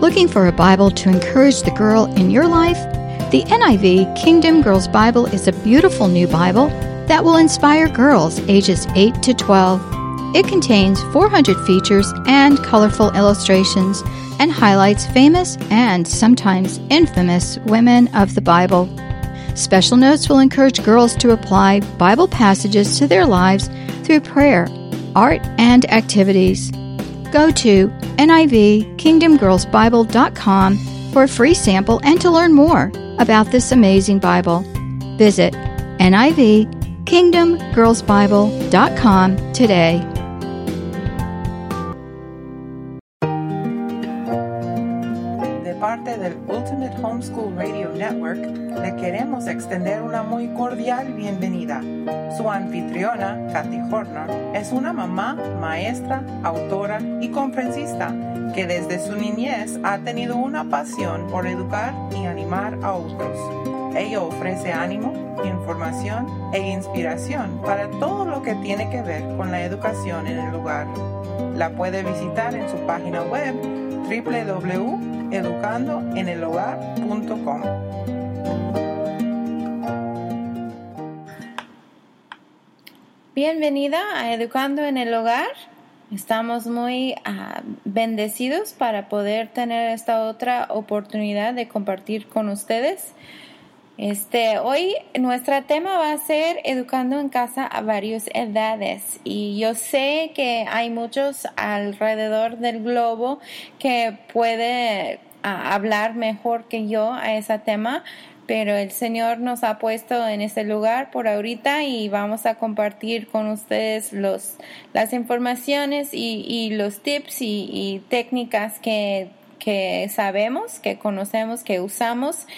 Looking for a Bible to encourage the girl in your life? The NIV Kingdom Girls Bible is a beautiful new Bible that will inspire girls ages 8 to 12. It contains 400 features and colorful illustrations and highlights famous and sometimes infamous women of the Bible. Special notes will encourage girls to apply Bible passages to their lives through prayer, art, and activities. Go to NIVKingdomGirlsBible.com for a free sample and to learn more about this amazing Bible. Visit NIVKingdomGirlsBible.com today. Queremos extender una muy cordial bienvenida. Su anfitriona, Kathy Horner, es una mamá, maestra, autora y conferencista que desde su niñez ha tenido una pasión por educar y animar a otros. Ella ofrece ánimo, información e inspiración para todo lo que tiene que ver con la educación en el lugar. La puede visitar en su página web www.educandoenelhogar.com. Bienvenida a Educando en el Hogar. Estamos muy ah, bendecidos para poder tener esta otra oportunidad de compartir con ustedes. Este, hoy nuestro tema va a ser educando en casa a varias edades y yo sé que hay muchos alrededor del globo que puede ah, hablar mejor que yo a ese tema, pero el Señor nos ha puesto en este lugar por ahorita y vamos a compartir con ustedes los, las informaciones y, los tips y, técnicas que, que sabemos, que conocemos, que usamos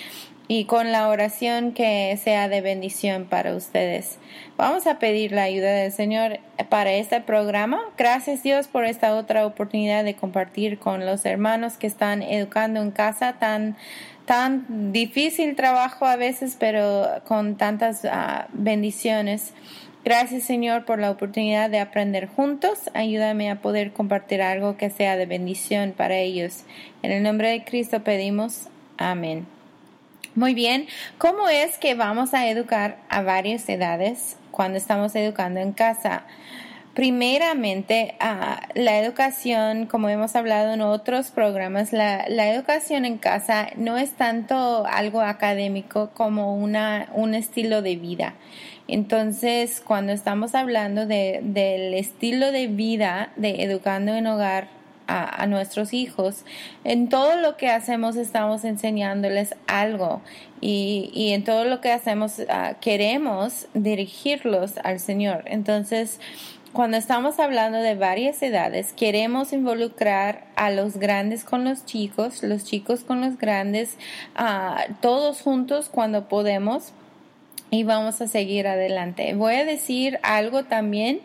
y con la oración que sea de bendición para ustedes. Vamos a pedir la ayuda del Señor para este programa. Gracias Dios por esta otra oportunidad de compartir con los hermanos que están educando en casa tan tan difícil trabajo a veces, pero con tantas ah, bendiciones. Gracias Señor por la oportunidad de aprender juntos. Ayúdame a poder compartir algo que sea de bendición para ellos. En el nombre de Cristo pedimos. Amén. Muy bien, ¿cómo es que vamos a educar a varias edades cuando estamos educando en casa? Primeramente, ah, la educación, como hemos hablado en otros programas, la, educación en casa no es tanto algo académico como una, un estilo de vida. Entonces, cuando estamos hablando de, del estilo de vida de educando en hogar a, nuestros hijos, en todo lo que hacemos estamos enseñándoles algo y, y en todo lo que hacemos ah, queremos dirigirlos al Señor. Entonces, cuando estamos hablando de varias edades, queremos involucrar a los grandes con los chicos, los chicos con los grandes, ah, todos juntos cuando podemos y vamos a seguir adelante. Voy a decir algo también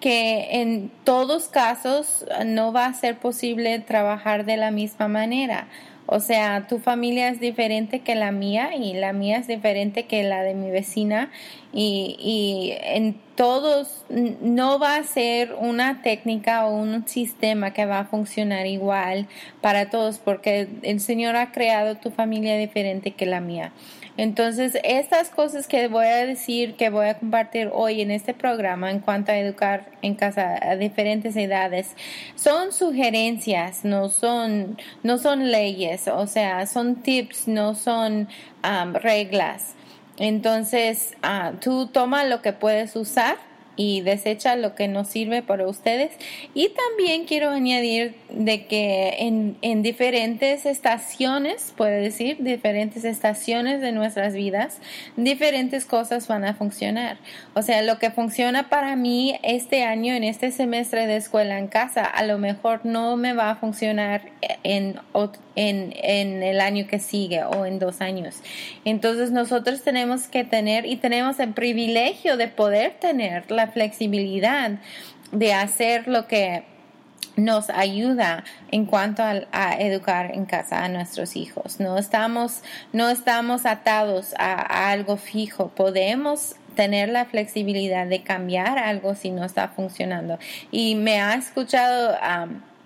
que en todos casos no va a ser posible trabajar de la misma manera. O sea, tu familia es diferente que la mía y la mía es diferente que la de mi vecina y, y en todos no va a ser una técnica o un sistema que va a funcionar igual para todos porque el Señor ha creado tu familia diferente que la mía. Entonces, estas cosas que voy a decir, que voy a compartir hoy en este programa en cuanto a educar en casa a diferentes edades, son sugerencias, no son, no son leyes, o sea, son tips, no son reglas. Entonces, uh, tú toma lo que puedes usar y desecha lo que no sirve para ustedes. Y también quiero añadir de que en, en, diferentes estaciones, puede decir, diferentes estaciones de nuestras vidas, diferentes cosas van a funcionar. O sea, lo que funciona para mí este año, en este semestre de escuela en casa, a lo mejor no me va a funcionar en, en, en el año que sigue o en dos años. Entonces nosotros tenemos que tener y tenemos el privilegio de poder tener la flexibilidad de hacer lo que nos ayuda en cuanto a, educar en casa a nuestros hijos. No estamos, no estamos atados a, algo fijo. Podemos tener la flexibilidad de cambiar algo si no está funcionando. Y me ha escuchado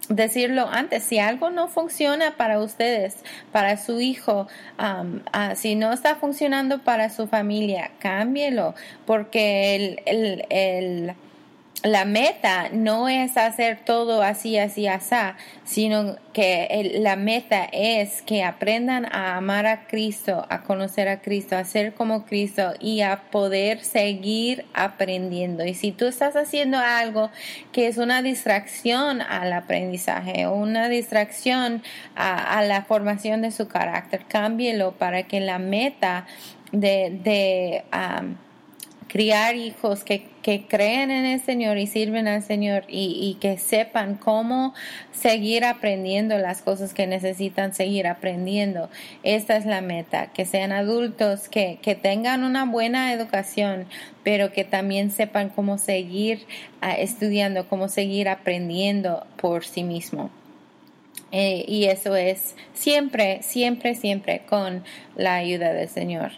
decirlo antes, si algo no funciona para ustedes, para su hijo, um, si no está funcionando para su familia, cámbielo, porque el, el, el la meta no es hacer todo así, así, así, sino que la meta es que aprendan a amar a Cristo, a conocer a Cristo, a ser como Cristo y a poder seguir aprendiendo. Y si tú estás haciendo algo que es una distracción al aprendizaje una distracción a, la formación de su carácter, cámbielo para que la meta de, de criar hijos que, que, creen en el Señor y sirven al Señor y, y, que sepan cómo seguir aprendiendo las cosas que necesitan seguir aprendiendo. Esta es la meta, que sean adultos, que, que tengan una buena educación, pero que también sepan cómo seguir uh, estudiando, cómo seguir aprendiendo por sí mismo. Eh, y eso es siempre, siempre, siempre con la ayuda del Señor.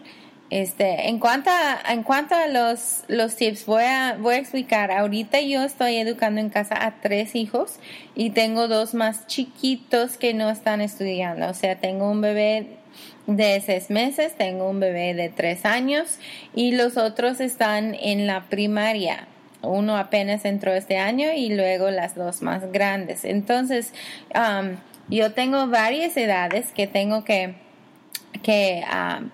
Este, en cuanto a, en cuanto a los, los tips, voy a, voy a explicar. Ahorita yo estoy educando en casa a tres hijos y tengo dos más chiquitos que no están estudiando. O sea, tengo un bebé de seis meses, tengo un bebé de tres años y los otros están en la primaria. Uno apenas entró este año y luego las dos más grandes. Entonces, um, yo tengo varias edades que tengo que, que um,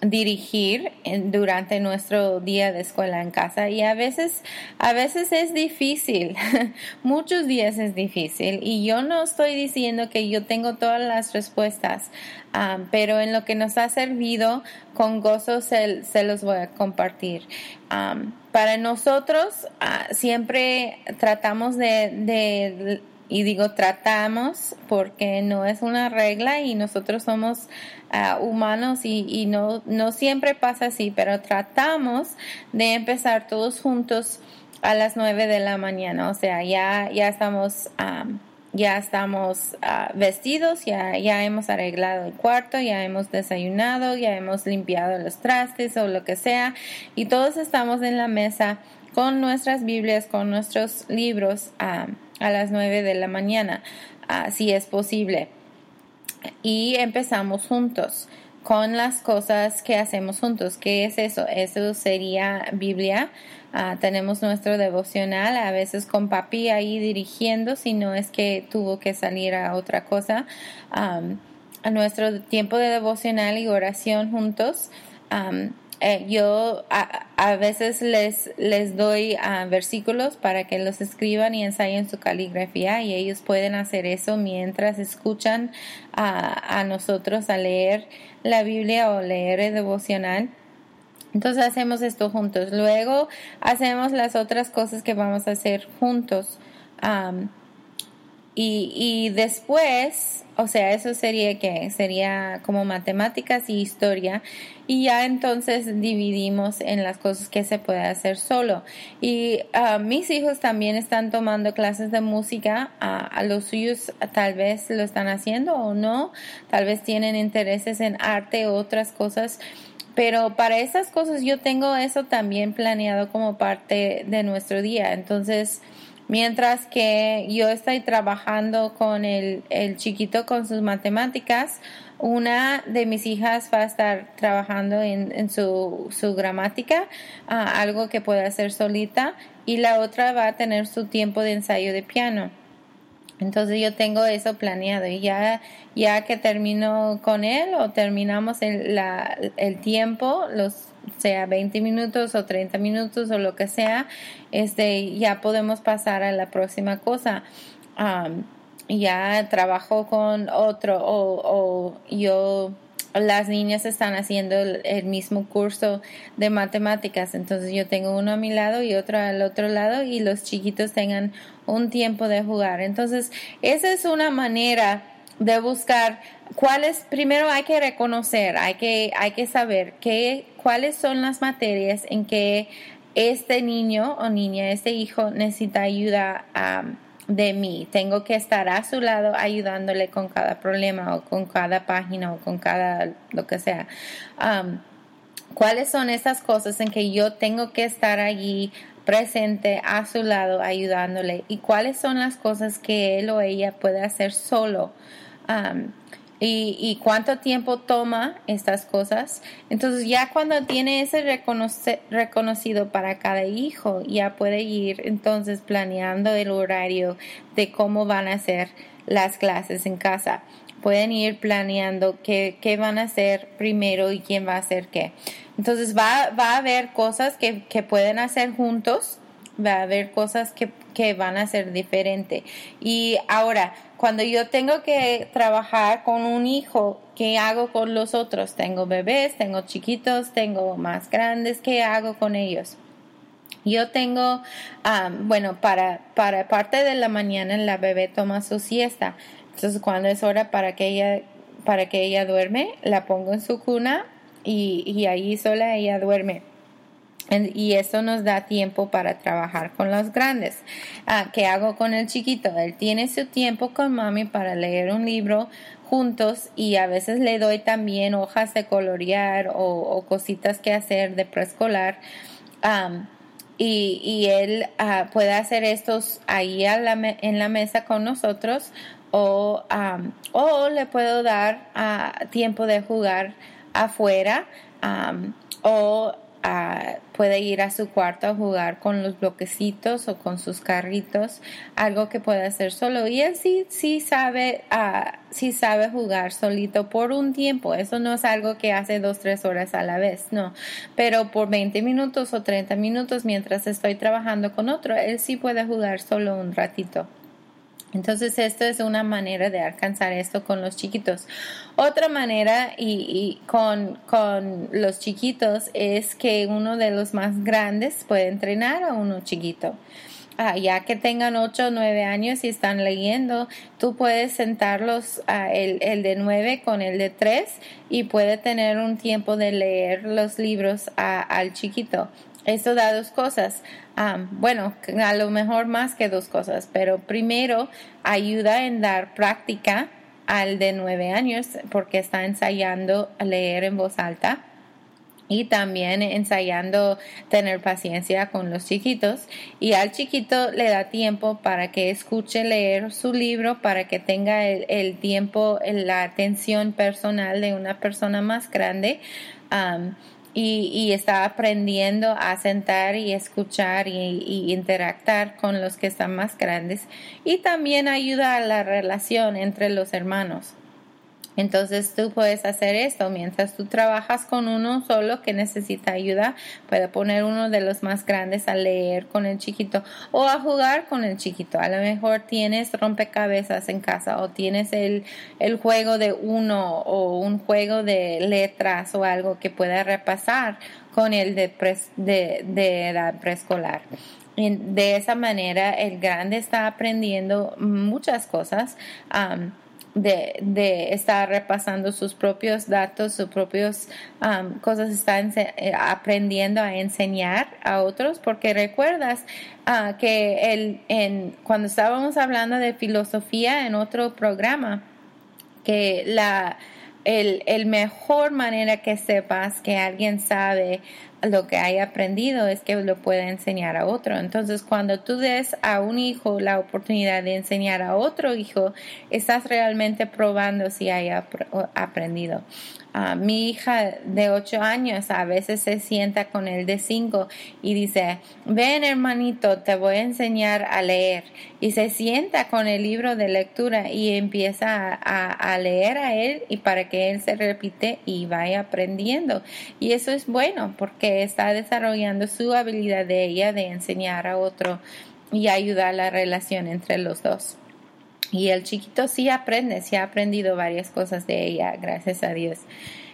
dirigir durante nuestro día de escuela en casa. Y a veces a veces es difícil. Muchos días es difícil. Y yo no estoy diciendo que yo tengo todas las respuestas pero en lo que nos ha servido con gozo se, los voy a compartir. Para nosotros uh, siempre tratamos de y digo tratamos porque no es una regla y nosotros somos ah, humanos y, no, no siempre pasa así, pero tratamos de empezar todos juntos a las nueve de la mañana. O sea, ya, ya estamos, ya estamos ah, vestidos, ya, ya hemos arreglado el cuarto, ya hemos desayunado, ya hemos limpiado los trastes o lo que sea y todos estamos en la mesa con nuestras Biblias, con nuestros libros a las 9 de la mañana, si es posible. Y empezamos juntos con las cosas que hacemos juntos. ¿Qué es eso? Eso sería Biblia. Ah, tenemos nuestro devocional, a veces con papi ahí dirigiendo, si no es que tuvo que salir a otra cosa. a nuestro tiempo de devocional y oración juntos. Eh, yo a, veces les, les doy ah, versículos para que los escriban y ensayen su caligrafía y ellos pueden hacer eso mientras escuchan a, a nosotros a leer la Biblia o leer el devocional. Entonces hacemos esto juntos. Luego hacemos las otras cosas que vamos a hacer juntos. Y, y después o sea, eso sería que sería como matemáticas y historia. Y ya entonces dividimos en las cosas que se puede hacer solo. Y uh, mis hijos también están tomando clases de música. a los suyos tal vez lo están haciendo o no. Tal vez tienen intereses en arte o otras cosas. Pero para esas cosas yo tengo eso también planeado como parte de nuestro día. Entonces, Mientras que yo estoy trabajando con el, el chiquito con sus matemáticas, una de mis hijas va a estar trabajando en, en su, su, gramática, ah, algo que puede hacer solita, y la otra va a tener su tiempo de ensayo de piano. Entonces yo tengo eso planeado y ya, ya que termino con él o terminamos el, la, el tiempo, los sea 20 minutos o 30 minutos o lo que sea, este, ya podemos pasar a la próxima cosa. ya trabajo con otro o, o yo las niñas están haciendo el, mismo curso de matemáticas, entonces yo tengo uno a mi lado y otro al otro lado y los chiquitos tengan un tiempo de jugar. Entonces, esa es una manera de buscar cuáles, primero hay que reconocer, hay que, hay que saber qué, cuáles son las materias en que este niño o niña, este hijo necesita ayuda de mí. Tengo que estar a su lado ayudándole con cada problema o con cada página o con cada lo que sea. ¿Cuáles son esas cosas en que yo tengo que estar allí presente a su lado ayudándole y cuáles son las cosas que él o ella puede hacer solo. Y, cuánto tiempo toma estas cosas. Entonces ya cuando tiene ese reconocido para cada hijo, ya puede ir entonces planeando el horario de cómo van a ser las clases en casa. Pueden ir planeando qué, qué van a hacer primero y quién va a hacer qué. Entonces va, va a haber cosas que, que, pueden hacer juntos, va a haber cosas que, que van a ser diferentes. Y ahora, cuando yo tengo que trabajar con un hijo, ¿qué hago con los otros? Tengo bebés, tengo chiquitos, tengo más grandes, ¿qué hago con ellos? Yo tengo, bueno, para, para parte de la mañana la bebé toma su siesta. Entonces cuando es hora para que ella, para que ella duerme, la pongo en su cuna y, y ahí sola ella duerme. Y eso nos da tiempo para trabajar con los grandes. Ah, ¿Qué hago con el chiquito? Él tiene su tiempo con mami para leer un libro juntos y a veces le doy también hojas de colorear o, cositas que hacer de preescolar. y, y, él ah, puede hacer estos ahí en la mesa con nosotros o, o le puedo dar ah, tiempo de jugar afuera o puede ir a su cuarto a jugar con los bloquecitos o con sus carritos, algo que puede hacer solo. Y él sí, sí sabe, uh, sí sabe jugar solito por un tiempo. Eso no es algo que hace dos, tres horas a la vez, no. Pero por 20 minutos o 30 minutos mientras estoy trabajando con otro, él sí puede jugar solo un ratito. Entonces, esto es una manera de alcanzar esto con los chiquitos. Otra manera y, con, con, los chiquitos es que uno de los más grandes puede entrenar a uno chiquito. Ah, ya que tengan 8 o 9 años y están leyendo, tú puedes sentarlos, a el, el, de 9 con el de 3 y puede tener un tiempo de leer los libros al chiquito. Eso da dos cosas. bueno, a lo mejor más que dos cosas, pero primero ayuda en dar práctica al de nueve años porque está ensayando a leer en voz alta y también ensayando tener paciencia con los chiquitos y al chiquito le da tiempo para que escuche leer su libro para que tenga el, tiempo la atención personal de una persona más grande y, está aprendiendo a sentar y escuchar y, y, interactuar con los que están más grandes y también ayuda a la relación entre los hermanos. Entonces tú puedes hacer esto mientras tú trabajas con uno solo que necesita ayuda, puede poner uno de los más grandes a leer con el chiquito o a jugar con el chiquito. A lo mejor tienes rompecabezas en casa o tienes el, el juego de uno o un juego de letras o algo que pueda repasar con el de, de, de edad preescolar. De esa manera el grande está aprendiendo muchas cosas de, estar repasando sus propios datos, sus propios cosas, está eh, aprendiendo a enseñar a otros, porque recuerdas ah, que el, cuando estábamos hablando de filosofía en otro programa, que la el, el mejor manera que sepas que alguien sabe lo que haya aprendido es que lo pueda enseñar a otro. Entonces, cuando tú des a un hijo la oportunidad de enseñar a otro hijo, estás realmente probando si haya aprendido mi hija de 8 años a veces se sienta con el de 5 y dice, ven hermanito, te voy a enseñar a leer. Y se sienta con el libro de lectura y empieza a, a leer a él y para que él se repite y vaya aprendiendo. Y eso es bueno porque está desarrollando su habilidad de ella de enseñar a otro y ayudar la relación entre los dos. Y el chiquito sí aprende, sí ha aprendido varias cosas de ella, gracias a Dios.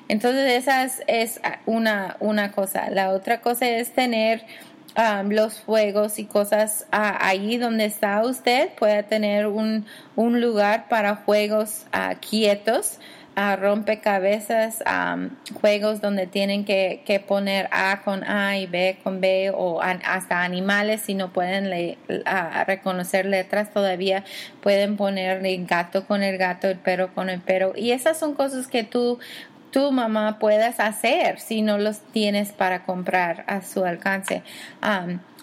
Entonces esa es, una, una cosa. La otra cosa es tener um, los juegos y cosas uh, ahí donde está usted. Puede tener un, un lugar para juegos uh, quietos a rompecabezas, juegos donde tienen que, que, poner A con A y B con B o hasta animales si no pueden le, reconocer letras todavía pueden poner el gato con el gato, el perro con el perro y esas son cosas que tú tu mamá puedas hacer si no los tienes para comprar a su alcance.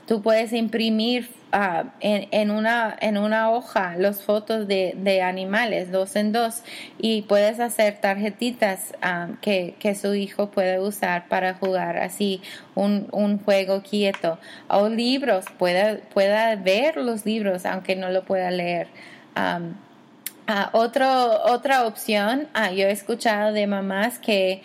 Tú puedes imprimir ah, en, una, en una hoja las fotos de, animales, dos en dos, y puedes hacer tarjetitas ah, que, su hijo puede usar para jugar así un, juego quieto. O libros, pueda, pueda ver los libros aunque no lo pueda leer. Ah, otro, otra opción, yo he escuchado de mamás que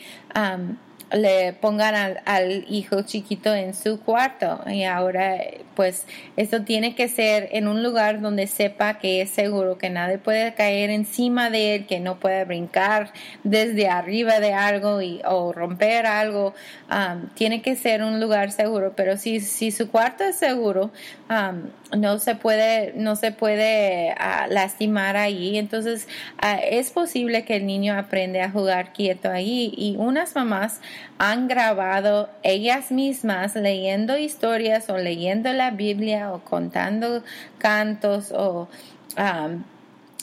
le pongan al, hijo chiquito en su cuarto y ahora pues esto tiene que ser en un lugar donde sepa que es seguro, que nadie puede caer encima de él, que no puede brincar desde arriba de algo y, o romper algo. Um, tiene que ser un lugar seguro, pero si, si su cuarto es seguro, um, no se puede, no se puede uh, lastimar ahí. Entonces uh, es posible que el niño aprenda a jugar quieto ahí y unas mamás han grabado ellas mismas leyendo historias o leyendo la Biblia o contando cantos o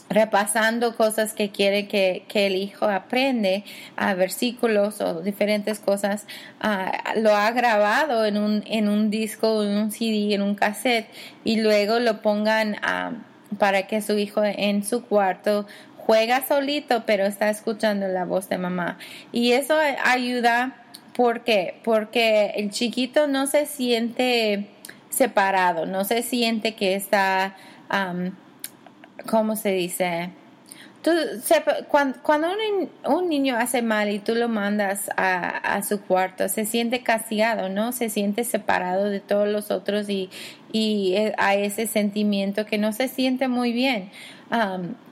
repasando cosas que quiere que, el hijo aprende, a versículos o diferentes cosas, lo ha grabado en un, en un disco, en un CD, en un cassette y luego lo pongan para que su hijo en su cuarto juega solito, pero está escuchando la voz de mamá. Y eso ayuda ¿Por qué? Porque el chiquito no se siente separado, no se siente que está, ¿cómo se dice? cuando, un, niño hace mal y tú lo mandas a, su cuarto, se siente castigado, ¿no? Se siente separado de todos los otros y, y eh, a ese sentimiento que no se siente muy bien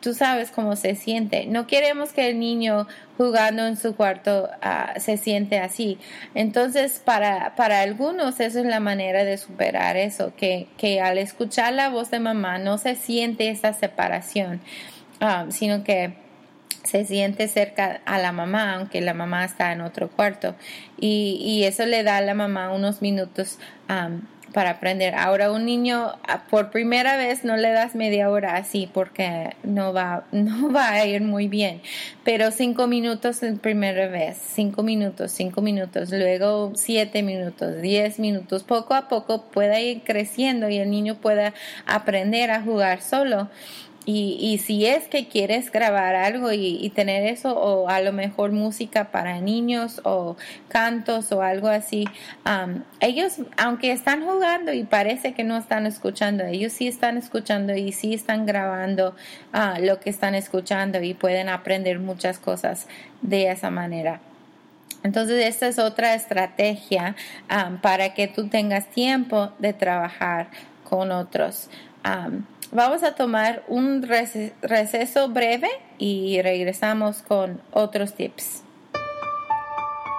tú sabes cómo se siente. No queremos que el niño jugando en su cuarto ah, se siente así. Entonces, para, para algunos eso es la manera de superar eso, que, que al escuchar la voz de mamá no se siente esa separación, sino que se siente cerca a la mamá, aunque la mamá está en otro cuarto. Y, y eso le da a la mamá unos minutos para aprender. Ahora un niño ah, por primera vez no le das media hora así porque no va, no va a ir muy bien. Pero cinco minutos la primera vez, cinco minutos, cinco minutos, luego siete minutos, diez minutos, poco a poco pueda ir creciendo y el niño pueda aprender a jugar solo. Y, y, si es que quieres grabar algo y, tener eso, o a lo mejor música para niños o cantos o algo así, ellos, aunque están jugando y parece que no están escuchando, ellos sí están escuchando y sí están grabando ah, lo que están escuchando y pueden aprender muchas cosas de esa manera. Entonces, esta es otra estrategia para que tú tengas tiempo de trabajar con otros. Vamos a tomar un receso breve y regresamos con otros tips.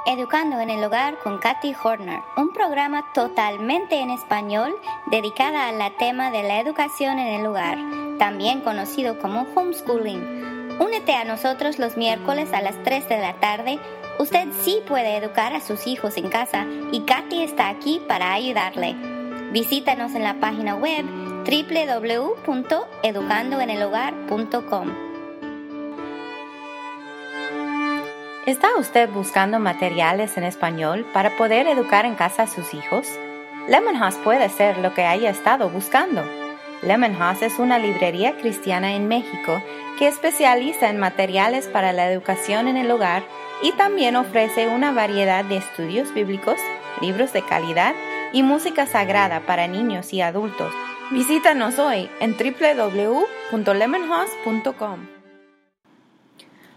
Educando en el Hogar con Kathy Horner, un programa totalmente en español dedicada al tema de la educación en el hogar, también conocido como homeschooling. Únete a nosotros los miércoles a las 3 de la tarde. Usted sí puede educar a sus hijos en casa y Kathy está aquí para ayudarle. Visítanos en la página web www.educandoenelhogar.com. ¿Está usted buscando materiales en español para poder educar en casa a sus hijos? Lemonhouse puede ser lo que haya estado buscando. Lemonhouse es una librería cristiana en México que especializa en materiales para la educación en el hogar y también ofrece una variedad de estudios bíblicos, libros de calidad y música sagrada para niños y adultos. Visítanos hoy en www.lemonhouse.com.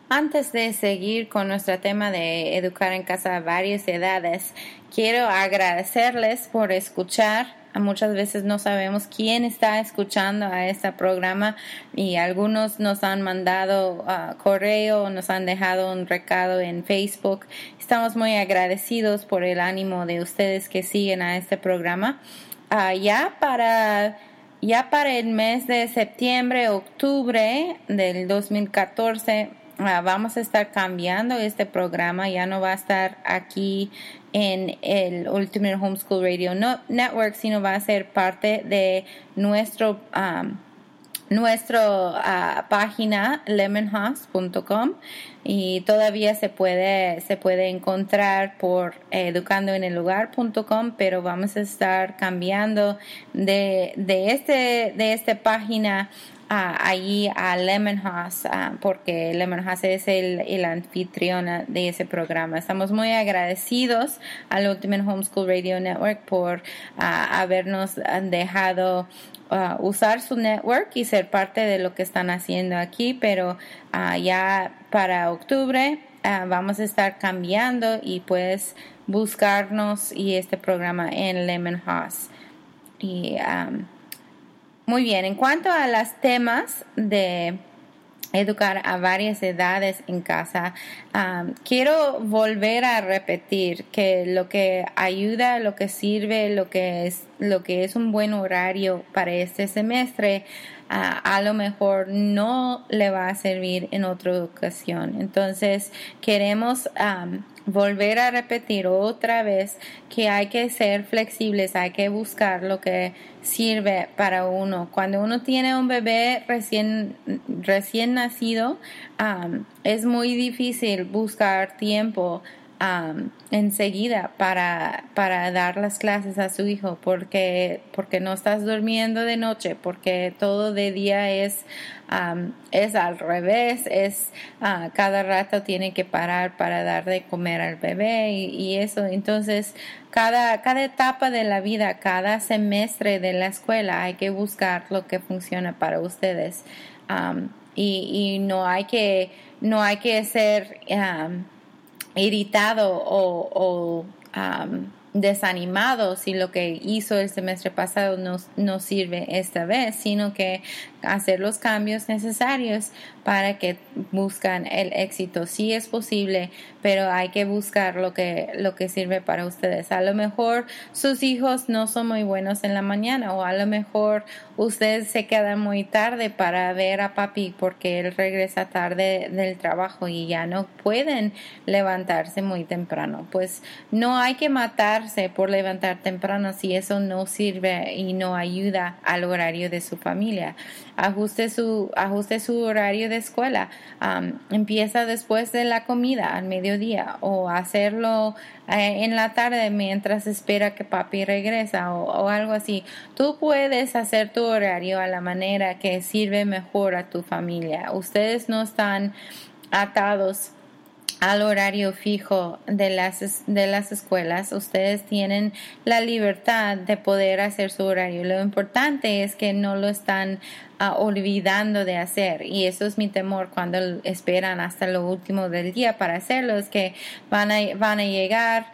Antes de seguir con nuestro tema de educar en casa a varias edades, quiero agradecerles por escuchar. Muchas veces no sabemos quién está escuchando a este programa y algunos nos han mandado uh, correo, nos han dejado un recado en Facebook. Estamos muy agradecidos por el ánimo de ustedes que siguen a este programa. Ya para ya para el mes de septiembre, octubre del 2014 ah, vamos a estar cambiando este programa, ya no va a estar aquí en el Ultimate Homeschool Radio Network, sino va a ser parte de nuestro nuestra página lemonhouse.com y todavía se puede se puede encontrar por educandoenellugar.com pero vamos a estar cambiando de, de este de esta página allí a Lemon House, porque Lemon House es el, el anfitrión de ese programa. Estamos muy agradecidos al Ultimate Homeschool Radio Network por habernos dejado usar su network y ser parte de lo que están haciendo aquí, pero ya para octubre vamos a estar cambiando y puedes buscarnos y este programa en Lemon House. Y muy bien, en cuanto a los temas de educar a varias edades en casa, quiero volver a repetir que lo que ayuda, lo que sirve, lo que es, lo que es un buen horario para este semestre, a lo mejor no le va a servir en otra ocasión. Entonces, queremos volver a repetir otra vez que hay que ser flexibles, hay que buscar lo que sirve para uno. Cuando uno tiene un bebé recién, recién nacido, es muy difícil buscar tiempo enseguida para, para dar las clases a su hijo porque, porque no estás durmiendo de noche, porque todo de día es, es al revés, es uh, cada rato tiene que parar para dar de comer al bebé y, eso. Entonces, cada, cada etapa de la vida, cada semestre de la escuela hay que buscar lo que funciona para ustedes. y, y no hay que, no hay que ser irritado o, o desanimado si lo que hizo el semestre pasado no, no sirve esta vez, sino que hacer los cambios necesarios para que buscan el éxito. Sí es posible, pero hay que buscar lo que, lo que sirve para ustedes. A lo mejor sus hijos no son muy buenos en la mañana o a lo mejor ustedes se quedan muy tarde para ver a papi porque él regresa tarde del trabajo y ya no pueden levantarse muy temprano. Pues no hay que matarse por levantar temprano si eso no sirve y no ayuda al horario de su familia ajuste su, ajuste su horario de escuela, empieza después de la comida al mediodía o hacerlo eh, en la tarde mientras espera que papi regresa o, o, algo así. Tú puedes hacer tu horario a la manera que sirve mejor a tu familia. Ustedes no están atados al horario fijo de las, de las escuelas, ustedes tienen la libertad de poder hacer su horario. Lo importante es que no lo están ah, olvidando de hacer. Y eso es mi temor cuando esperan hasta lo último del día para hacerlo, es que van a, van a llegar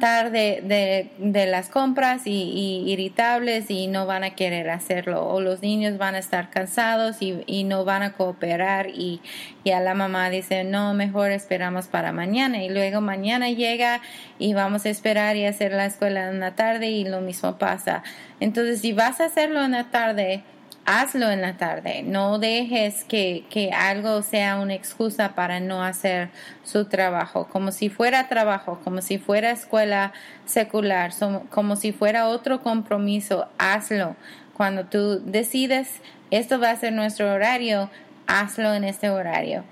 tarde de, las compras y, irritables y no van a querer hacerlo. O los niños van a estar cansados y, y no van a cooperar y, y, a la mamá dice no mejor esperamos para mañana y luego mañana llega y vamos a esperar y hacer la escuela en la tarde y lo mismo pasa. Entonces si vas a hacerlo en la tarde hazlo en la tarde. No dejes que, que, algo sea una excusa para no hacer su trabajo, como si fuera trabajo, como si fuera escuela secular, como si fuera otro compromiso. Hazlo. Cuando tú decides, esto va a ser nuestro horario, hazlo en este horario.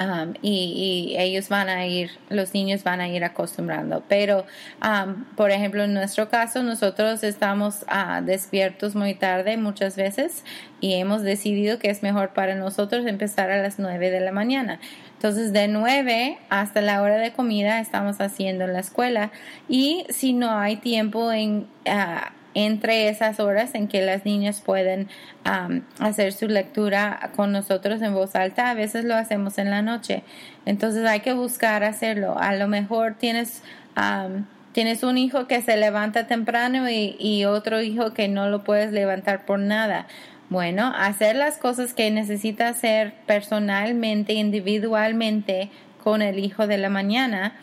Um, y, ellos van a ir, los niños van a ir acostumbrando. Pero, um, por ejemplo, en nuestro caso, nosotros estamos uh, despiertos muy tarde muchas veces y hemos decidido que es mejor para nosotros empezar a las nueve de la mañana. Entonces, de nueve hasta la hora de comida estamos haciendo la escuela y si no hay tiempo en... Uh, entre esas horas en que las niñas pueden hacer su lectura con nosotros en voz alta, a veces lo hacemos en la noche. Entonces hay que buscar hacerlo. A lo mejor tienes, tienes un hijo que se levanta temprano y, y otro hijo que no lo puedes levantar por nada. Bueno, hacer las cosas que necesita hacer personalmente, individualmente con el hijo de la mañana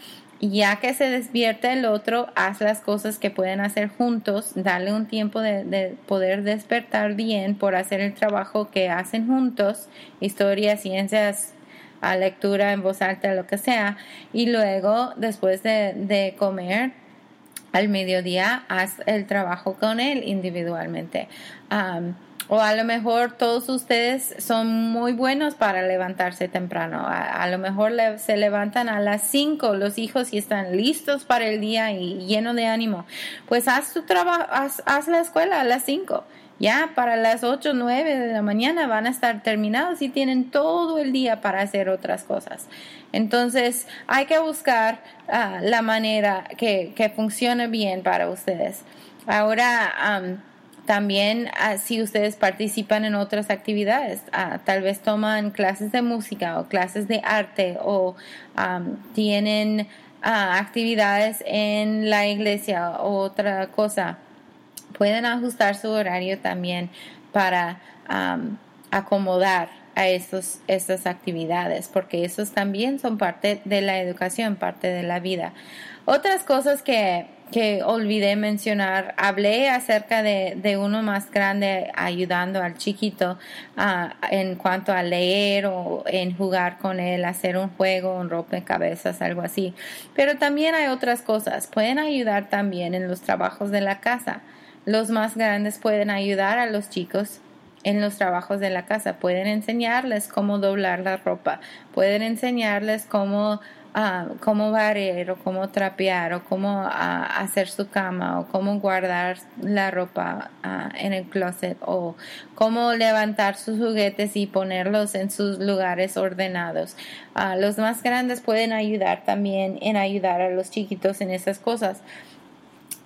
ya que se despierta el otro, haz las cosas que pueden hacer juntos, darle un tiempo de, poder despertar bien por hacer el trabajo que hacen juntos, historia, ciencias, a lectura en voz alta, lo que sea, y luego, después de, comer, al mediodía, haz el trabajo con él individualmente o a lo mejor todos ustedes son muy buenos para levantarse temprano. A, lo mejor se levantan a las 5 los hijos y están listos para el día y lleno de ánimo. Pues haz tu trabajo, haz, haz la escuela a las 5 ya para las 8 o 9 de la mañana van a estar terminados y tienen todo el día para hacer otras cosas. Entonces hay que buscar ah, la manera que, que, funcione bien para ustedes. Ahora, también ah, si ustedes participan en otras actividades, ah, tal vez toman clases de música o clases de arte o tienen actividades en la iglesia o otra cosa pueden ajustar su horario también para acomodar a estas actividades, porque esos también son parte de la educación, parte de la vida. Otras cosas que, que olvidé mencionar, hablé acerca de, de, uno más grande ayudando al chiquito ah, en cuanto a leer o en jugar con él, hacer un juego, un rompecabezas, algo así. Pero también hay otras cosas. Pueden ayudar también en los trabajos de la casa. Los más grandes pueden ayudar a los chicos en los trabajos de la casa, pueden enseñarles cómo doblar la ropa, pueden enseñarles cómo, uh, cómo barrer o cómo trapear o cómo ah, hacer su cama o cómo guardar la ropa ah, en el closet o cómo levantar sus juguetes y ponerlos en sus lugares ordenados. los más grandes pueden ayudar también en ayudar a los chiquitos en esas cosas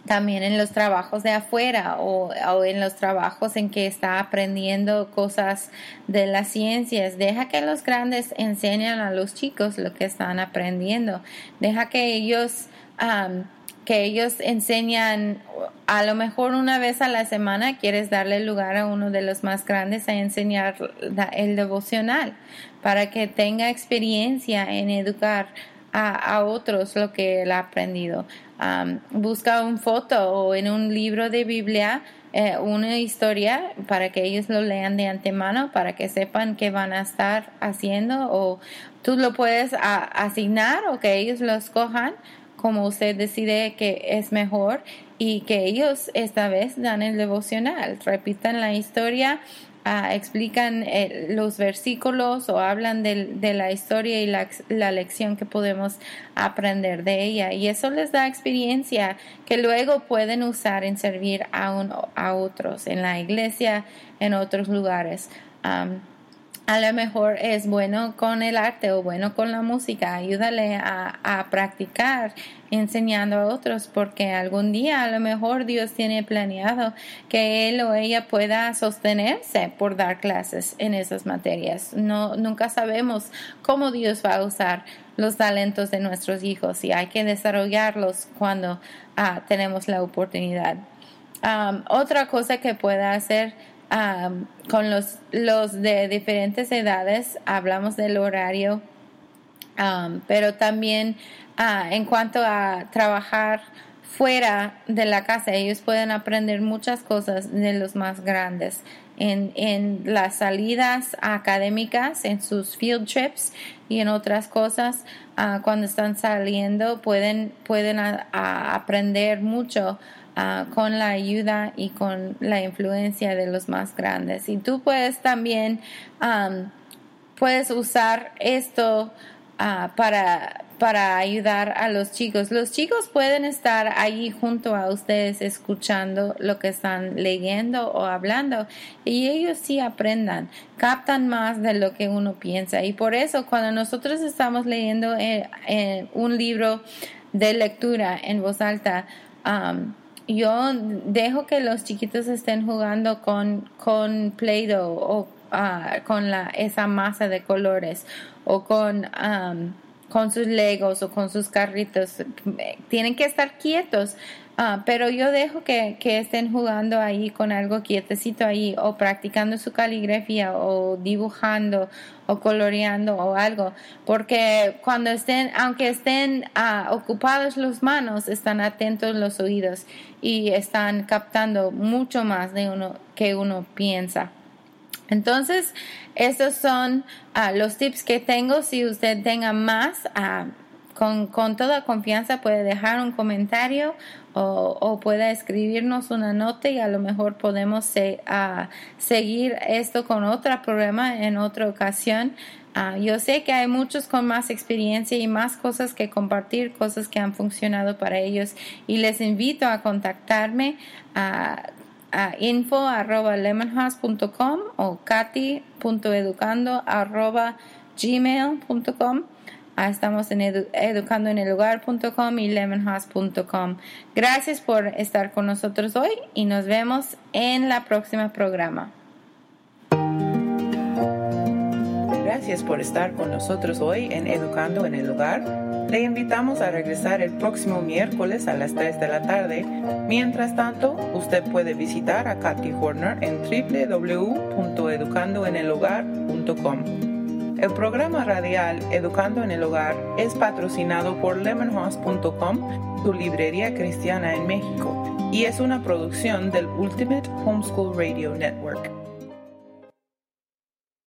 también en los trabajos de afuera o, en los trabajos en que está aprendiendo cosas de las ciencias. Deja que los grandes enseñen a los chicos lo que están aprendiendo. Deja que ellos, que ellos enseñan, a lo mejor una vez a la semana quieres darle lugar a uno de los más grandes a enseñar el devocional para que tenga experiencia en educar a, otros lo que él ha aprendido. busca un foto o en un libro de Biblia eh, una historia para que ellos lo lean de antemano, para que sepan qué van a estar haciendo o tú lo puedes asignar o que ellos lo escojan como usted decide que es mejor y que ellos esta vez dan el devocional, repitan la historia Ah, explican eh, los versículos o hablan de, la historia y la, lección que podemos aprender de ella. Y eso les da experiencia que luego pueden usar en servir a, a otros, en la iglesia, en otros lugares a lo mejor es bueno con el arte o bueno con la música. Ayúdale a, practicar enseñando a otros porque algún día a lo mejor Dios tiene planeado que él o ella pueda sostenerse por dar clases en esas materias. No, nunca sabemos cómo Dios va a usar los talentos de nuestros hijos y hay que desarrollarlos cuando ah, tenemos la oportunidad. otra cosa que pueda hacer con los, los de diferentes edades, hablamos del horario, pero también ah, en cuanto a trabajar fuera de la casa, ellos pueden aprender muchas cosas de los más grandes. En, en las salidas académicas, en sus field trips y en otras cosas, ah, cuando están saliendo pueden, pueden aprender mucho Ah, con la ayuda y con la influencia de los más grandes. Y tú puedes también, puedes usar esto ah, para, para ayudar a los chicos. Los chicos pueden estar ahí junto a ustedes escuchando lo que están leyendo o hablando y ellos sí aprendan, captan más de lo que uno piensa. Y por eso cuando nosotros estamos leyendo eh, eh, un libro de lectura en voz alta, yo dejo que los chiquitos estén jugando con, con Play-Doh o ah, con la, esa masa de colores o con, con sus legos o con sus carritos. Tienen que estar quietos Ah, pero yo dejo que, estén jugando ahí con algo quietecito ahí o practicando su caligrafía o dibujando o coloreando o algo, porque cuando estén, aunque estén ah, ocupados las manos, están atentos los oídos y están captando mucho más de uno que uno piensa. Entonces, estos son ah, los tips que tengo. Si usted tenga más, con, con, toda confianza puede dejar un comentario o, o, puede escribirnos una nota y a lo mejor podemos seguir esto con otro programa en otra ocasión. Uh, yo sé que hay muchos con más experiencia y más cosas que compartir, cosas que han funcionado para ellos y les invito a contactarme a, a info arroba lemonhouse.com o katy.educando arroba Ah, estamos en edu educandoenellugar.com y lemonhouse.com. Gracias por estar con nosotros hoy y nos vemos en la próxima programa. Gracias por estar con nosotros hoy en Educando en el Hogar. Le invitamos a regresar el próximo miércoles a las 3 de la tarde. Mientras tanto, usted puede visitar a Kathy Horner en www.educandoenelhogar.com. El programa radial Educando en el Hogar es patrocinado por lemonhouse.com, tu librería cristiana en México, y es una producción del Ultimate Homeschool Radio Network.